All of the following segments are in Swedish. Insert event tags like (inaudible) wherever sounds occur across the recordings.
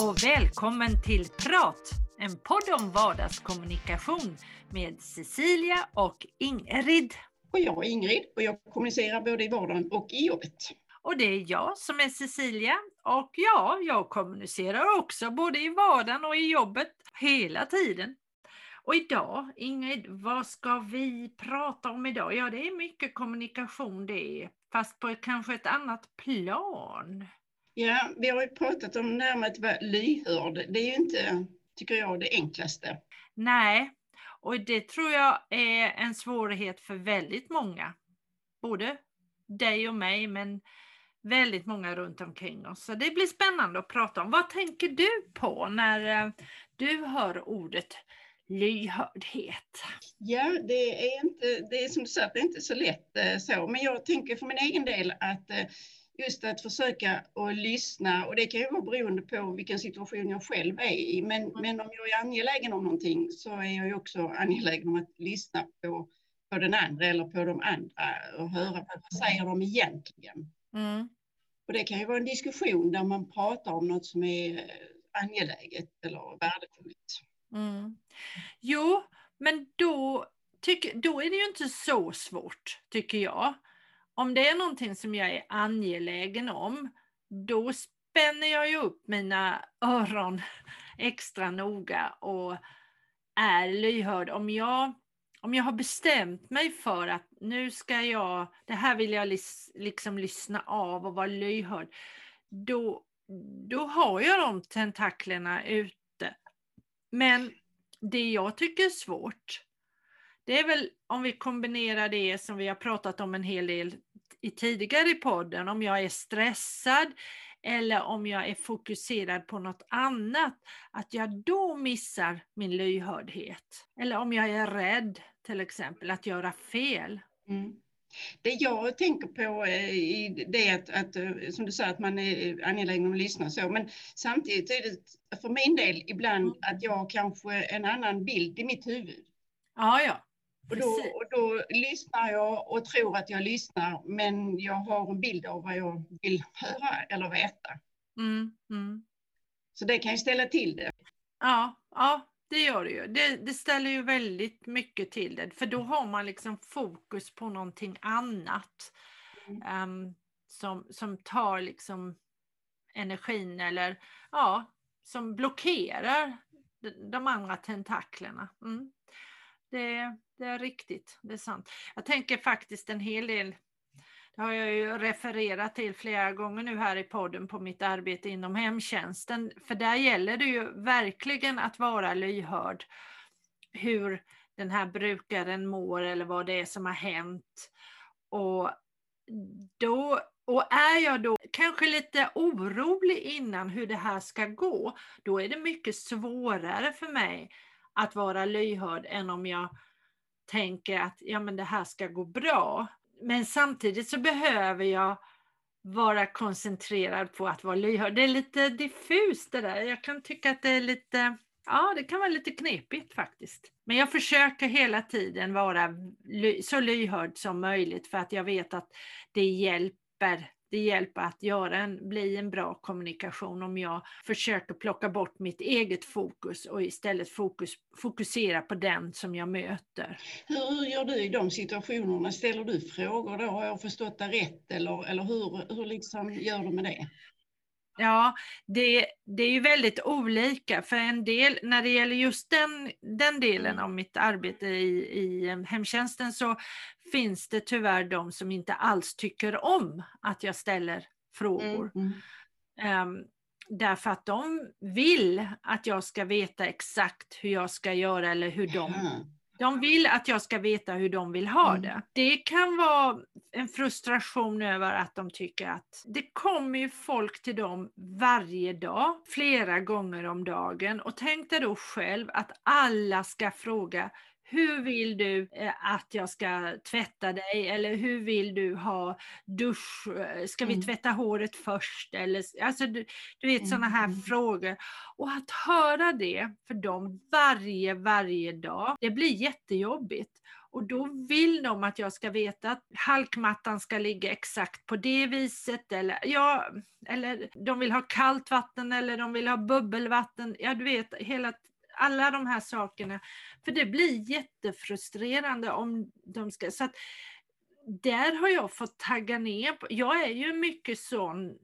Och välkommen till Prat! En podd om vardagskommunikation med Cecilia och Ingrid. Och jag är Ingrid och jag kommunicerar både i vardagen och i jobbet. Och det är jag som är Cecilia och ja, jag kommunicerar också både i vardagen och i jobbet hela tiden. Och idag, Ingrid, vad ska vi prata om idag? Ja, det är mycket kommunikation det, fast på kanske ett annat plan. Ja, vi har ju pratat om närmare att vara lyhörd. Det är ju inte, tycker jag, det enklaste. Nej, och det tror jag är en svårighet för väldigt många. Både dig och mig, men väldigt många runt omkring oss. Så det blir spännande att prata om. Vad tänker du på när eh, du hör ordet lyhördhet? Ja, det är, inte, det är som du säger, det är inte så lätt eh, så, men jag tänker för min egen del att eh, just att försöka att lyssna och det kan ju vara beroende på vilken situation jag själv är i. Men, mm. men om jag är angelägen om någonting så är jag ju också angelägen om att lyssna på, på den andra eller på de andra och höra vad säger de egentligen. Mm. Och det kan ju vara en diskussion där man pratar om något som är angeläget eller värdefullt. Mm. Jo, men då, tyck, då är det ju inte så svårt, tycker jag. Om det är någonting som jag är angelägen om, då spänner jag ju upp mina öron (laughs) extra noga och är lyhörd. Om jag, om jag har bestämt mig för att nu ska jag, det här vill jag liksom lyssna av och vara lyhörd, då, då har jag de tentaklerna ute. Men det jag tycker är svårt, det är väl om vi kombinerar det som vi har pratat om en hel del i tidigare i podden, om jag är stressad eller om jag är fokuserad på något annat, att jag då missar min lyhördhet. Eller om jag är rädd till exempel, att göra fel. Mm. Det jag tänker på är att, att, eh, som du säger, att man är angelägen om att lyssna så, men samtidigt är det för min del ibland mm. att jag kanske en annan bild i mitt huvud. Ja, ja. Och då, och då, lyssnar jag och tror att jag lyssnar, men jag har en bild av vad jag vill höra eller veta. Mm, mm. Så det kan ju ställa till det. Ja, ja det gör det ju. Det, det, ställer ju väldigt mycket till det, för då har man liksom fokus på någonting annat mm. um, som, som tar liksom energin eller ja, som blockerar de andra tentaklerna. Mm. Det, det är riktigt, det är sant. Jag tänker faktiskt en hel del, det har jag ju refererat till flera gånger nu här i podden på mitt arbete inom hemtjänsten, för där gäller det ju verkligen att vara lyhörd hur den här brukaren mår eller vad det är som har hänt. Och, då, och är jag då kanske lite orolig innan hur det här ska gå, då är det mycket svårare för mig att vara lyhörd än om jag tänker att ja, men det här ska gå bra. Men samtidigt så behöver jag vara koncentrerad på att vara lyhörd. Det är lite diffust det där. Jag kan tycka att det är lite, ja det kan vara lite knepigt faktiskt. Men jag försöker hela tiden vara så lyhörd som möjligt för att jag vet att det hjälper det hjälper att göra en, bli en bra kommunikation om jag försöker plocka bort mitt eget fokus och istället fokus, fokusera på den som jag möter. Hur gör du i de situationerna? Ställer du frågor då? Har jag förstått det rätt eller, eller hur, hur liksom gör du med det? Ja, det, det är ju väldigt olika. För en del, när det gäller just den, den delen av mitt arbete i, i hemtjänsten så finns det tyvärr de som inte alls tycker om att jag ställer frågor. Mm. Um, därför att de vill att jag ska veta exakt hur jag ska göra eller hur de de vill att jag ska veta hur de vill ha mm. det. Det kan vara en frustration över att de tycker att det kommer ju folk till dem varje dag, flera gånger om dagen. Och tänk dig då själv att alla ska fråga hur vill du eh, att jag ska tvätta dig? Eller hur vill du ha dusch? Eh, ska vi mm. tvätta håret först? Eller, alltså, du, du vet sådana här mm. frågor. Och att höra det för dem varje, varje dag, det blir jättejobbigt. Och då vill de att jag ska veta att halkmattan ska ligga exakt på det viset eller, ja, eller de vill ha kallt vatten eller de vill ha bubbelvatten. Ja, du vet, hela, alla de här sakerna. För det blir jättefrustrerande om de ska... Så att, där har jag fått tagga ner. På. Jag är ju mycket sån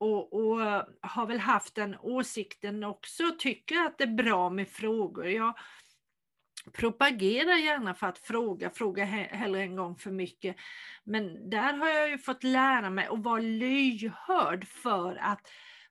och, och, har väl haft den åsikten också, tycker att det är bra med frågor. Jag propagerar gärna för att fråga, fråga hellre en gång för mycket. Men där har jag ju fått lära mig att vara lyhörd för att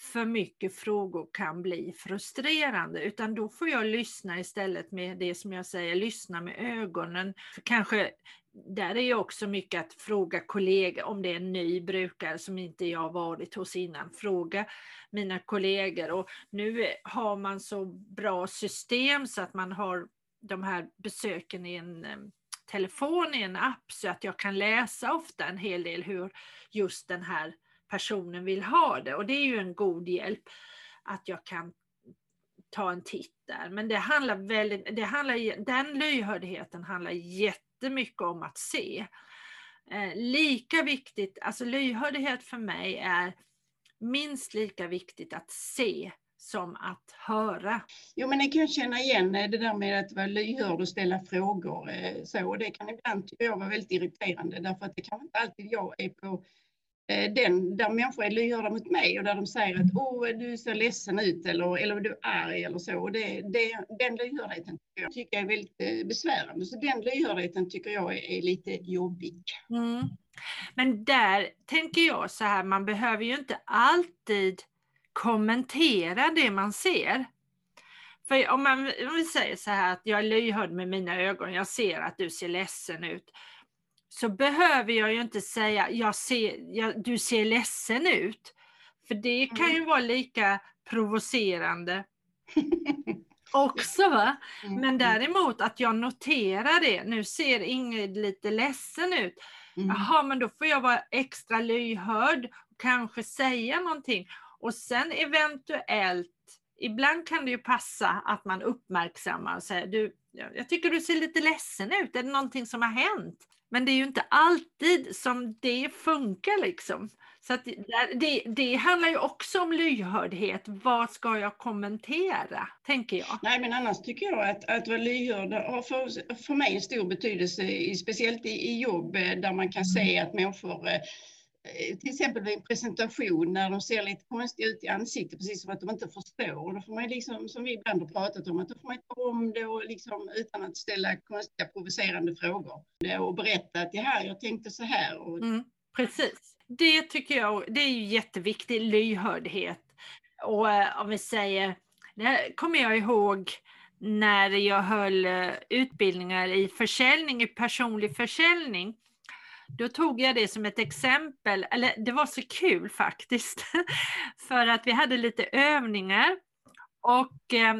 för mycket frågor kan bli frustrerande, utan då får jag lyssna istället med det som jag säger, lyssna med ögonen. För kanske där är ju också mycket att fråga kollegor om det är en ny brukare som inte jag varit hos innan. Fråga mina kollegor och nu har man så bra system så att man har de här besöken i en eh, telefon, i en app så att jag kan läsa ofta en hel del hur just den här personen vill ha det och det är ju en god hjälp att jag kan ta en titt där. Men det handlar väldigt, det handlar, den lyhördheten handlar jättemycket om att se. Eh, lika viktigt, alltså lyhördhet för mig är minst lika viktigt att se som att höra. Jo, men jag kan känna igen eh, det där med att vara lyhörd och ställa frågor. Eh, så, och det kan ibland jag vara väldigt irriterande därför att det kan inte alltid jag är på Eh, den, där människor är lyhörda mot mig och där de säger att oh, du ser ledsen ut eller, eller du är arg eller så. Och det, det, den lyhördheten tycker jag, tycker jag är väldigt eh, besvärande. Så den lyhördheten tycker jag är, är lite jobbig. Mm. Men där tänker jag så här, man behöver ju inte alltid kommentera det man ser. För om man, om vi säger så här att jag är lyhörd med mina ögon, jag ser att du ser ledsen ut så behöver jag ju inte säga jag ser, jag, du ser ledsen ut. För det kan mm. ju vara lika provocerande (laughs) också. Va? Mm, Men mm. däremot att jag noterar det, nu ser Ingrid lite ledsen ut. Jaha, men då får jag vara extra lyhörd och kanske säga någonting. Och sen eventuellt, ibland kan det ju passa att man uppmärksammar och säger du, jag tycker du ser lite ledsen ut, är det någonting som har hänt? Men det är ju inte alltid som det funkar liksom. Så att det, det handlar ju också om lyhördhet. Vad ska jag kommentera, tänker jag. Nej, men annars tycker jag att, att vara lyhörd har för, för mig en stor betydelse, speciellt i, i jobb eh, där man kan se att människor Eh, Eh, till exempel vid en presentation när de ser lite konstiga ut i ansiktet, precis som att de inte förstår. Då får man liksom, som vi ibland har pratat om, att då får man ta om det och liksom, utan att ställa konstiga provocerande frågor. Och berätta att det här, jag tänkte så här. Och... Mm, precis. Det tycker jag, det är ju jätteviktigt, lyhördhet. Och eh, om vi säger, det kommer jag ihåg när jag höll eh, utbildningar i försäljning, i personlig försäljning då tog jag det som ett exempel, eller det var så kul faktiskt, (laughs) för att vi hade lite övningar och eh,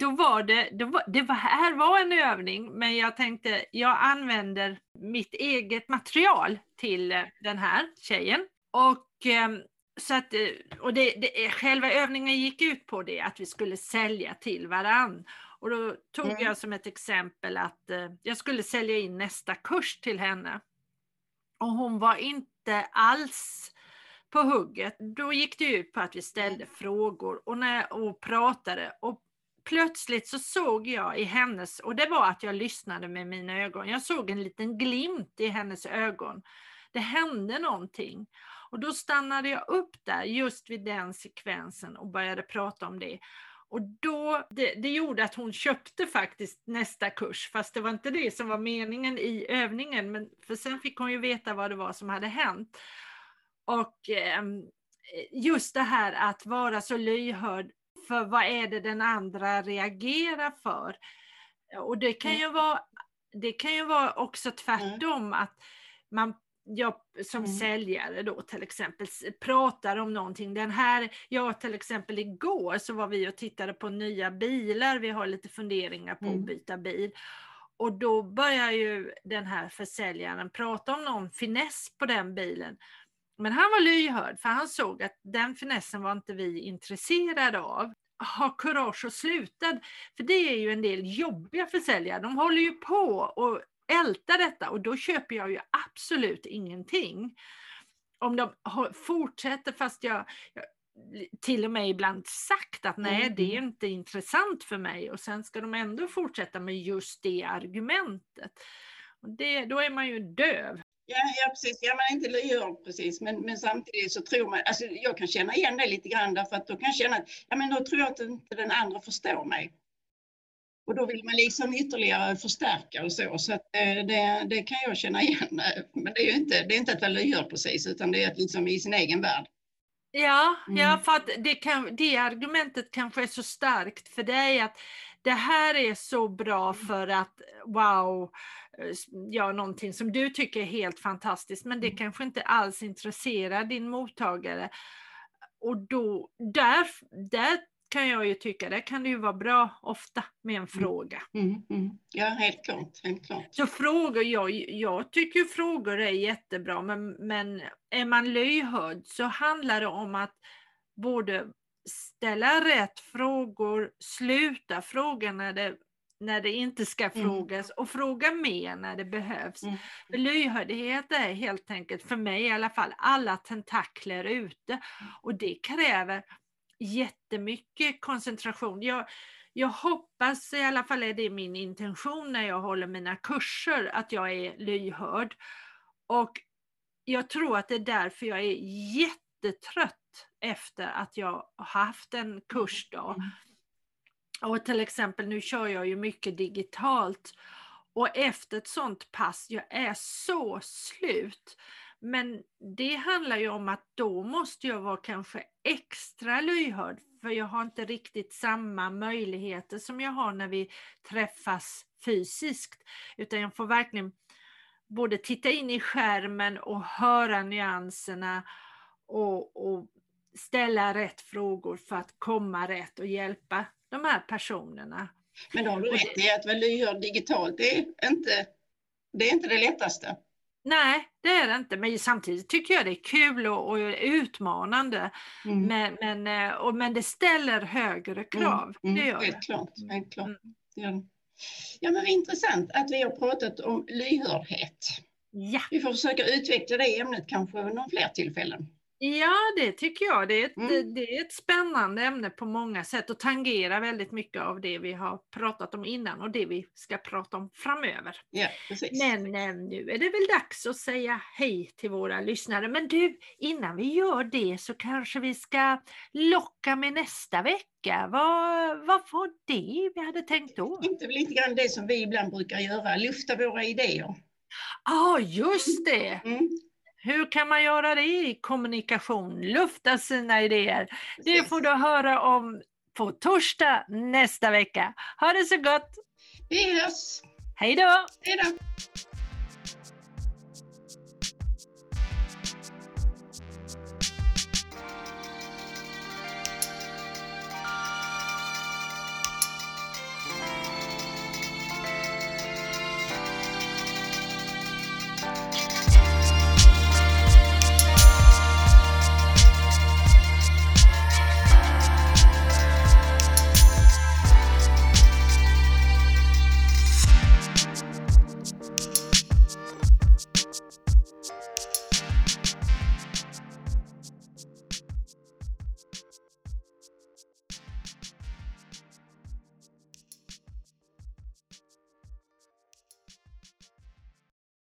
då var det, då var, det var, här var en övning, men jag tänkte jag använder mitt eget material till eh, den här tjejen. Och, eh, så att, och det, det, själva övningen gick ut på det, att vi skulle sälja till varann. Och då tog mm. jag som ett exempel att jag skulle sälja in nästa kurs till henne. Och hon var inte alls på hugget. Då gick det ut på att vi ställde frågor och, när, och pratade. Och plötsligt så såg jag i hennes, och det var att jag lyssnade med mina ögon, jag såg en liten glimt i hennes ögon. Det hände någonting. Och då stannade jag upp där just vid den sekvensen och började prata om det. Och då, det, det, gjorde att hon köpte faktiskt nästa kurs, fast det var inte det som var meningen i övningen, men för sen fick hon ju veta vad det var som hade hänt. Och eh, just det här att vara så lyhörd för vad är det den andra reagerar för. Och det kan ju vara, det kan ju vara också tvärtom, att man jag som mm. säljare då till exempel pratar om någonting. Den här, jag till exempel igår så var vi och tittade på nya bilar, vi har lite funderingar på mm. att byta bil. Och då börjar ju den här försäljaren prata om någon finess på den bilen. Men han var lyhörd för han såg att den finessen var inte vi intresserade av. Ha kurage och sluta, för det är ju en del jobbiga försäljare. De håller ju på och älta detta och då köper jag ju absolut ingenting. Om de fortsätter fast jag, jag till och med ibland sagt att nej, det är mm. inte intressant för mig och sen ska de ändå fortsätta med just det argumentet. Och det, då är man ju döv. Ja, ja precis. Ja, man är inte lyhörd precis, men, men samtidigt så tror man, alltså jag kan känna igen det lite grann därför att då kan jag känna att, ja men då tror jag att inte den andra förstår mig. Och då vill man liksom ytterligare förstärka och så, så eh, det, det kan jag känna igen. Men det är ju inte, det är inte att vara lyhörd precis, utan det är att liksom i sin egen värld. Ja, mm. ja för att det, kan, det argumentet kanske är så starkt för dig att det här är så bra mm. för att wow, ja någonting som du tycker är helt fantastiskt men det mm. kanske inte alls intresserar din mottagare. Och då, där, där kan jag ju tycka, det kan det ju vara bra ofta med en mm. fråga. Mm, mm. Ja, helt klart, helt klart. Så frågor, jag, jag tycker frågor är jättebra, men, men är man lyhörd så handlar det om att både ställa rätt frågor, sluta fråga när det, när det inte ska mm. frågas och fråga mer när det behövs. Mm. För lyhördhet är helt enkelt, för mig i alla fall, alla tentakler ute mm. och det kräver jättemycket koncentration. Jag, jag hoppas, i alla fall är det min intention när jag håller mina kurser, att jag är lyhörd. Och jag tror att det är därför jag är jättetrött efter att jag har haft en kursdag. Mm. Och till exempel nu kör jag ju mycket digitalt och efter ett sånt pass, jag är så slut. Men det handlar ju om att då måste jag vara kanske extra lyhörd för jag har inte riktigt samma möjligheter som jag har när vi träffas fysiskt. Utan jag får verkligen både titta in i skärmen och höra nyanserna och, och ställa rätt frågor för att komma rätt och hjälpa de här personerna. Men då har du rätt i att vara lyhörd digitalt, det är inte det, är inte det lättaste. Nej, det är det inte, men samtidigt tycker jag det är kul och, och utmanande. Mm. Men, men, eh, och, men det ställer högre mm, krav. Mm. Gör helt det. klart. Helt klart. Mm. Ja. ja, men intressant att vi har pratat om lyhördhet. Ja. Vi får försöka utveckla det ämnet kanske någon fler tillfällen. Ja, det tycker jag. Det är, ett, mm. det är ett spännande ämne på många sätt och tangerar väldigt mycket av det vi har pratat om innan och det vi ska prata om framöver. Ja. Men eh, nu är det väl dags att säga hej till våra lyssnare. Men du, innan vi gör det så kanske vi ska locka med nästa vecka. Vad, vad var det vi hade tänkt då? Inte lite grann det som vi ibland brukar göra, lufta våra idéer. Ja, ah, just det! Mm. Hur kan man göra det i kommunikation? Lufta sina idéer. Det får du höra om på torsdag nästa vecka. Ha det så gott! Vi hörs! Hej då! Hej då!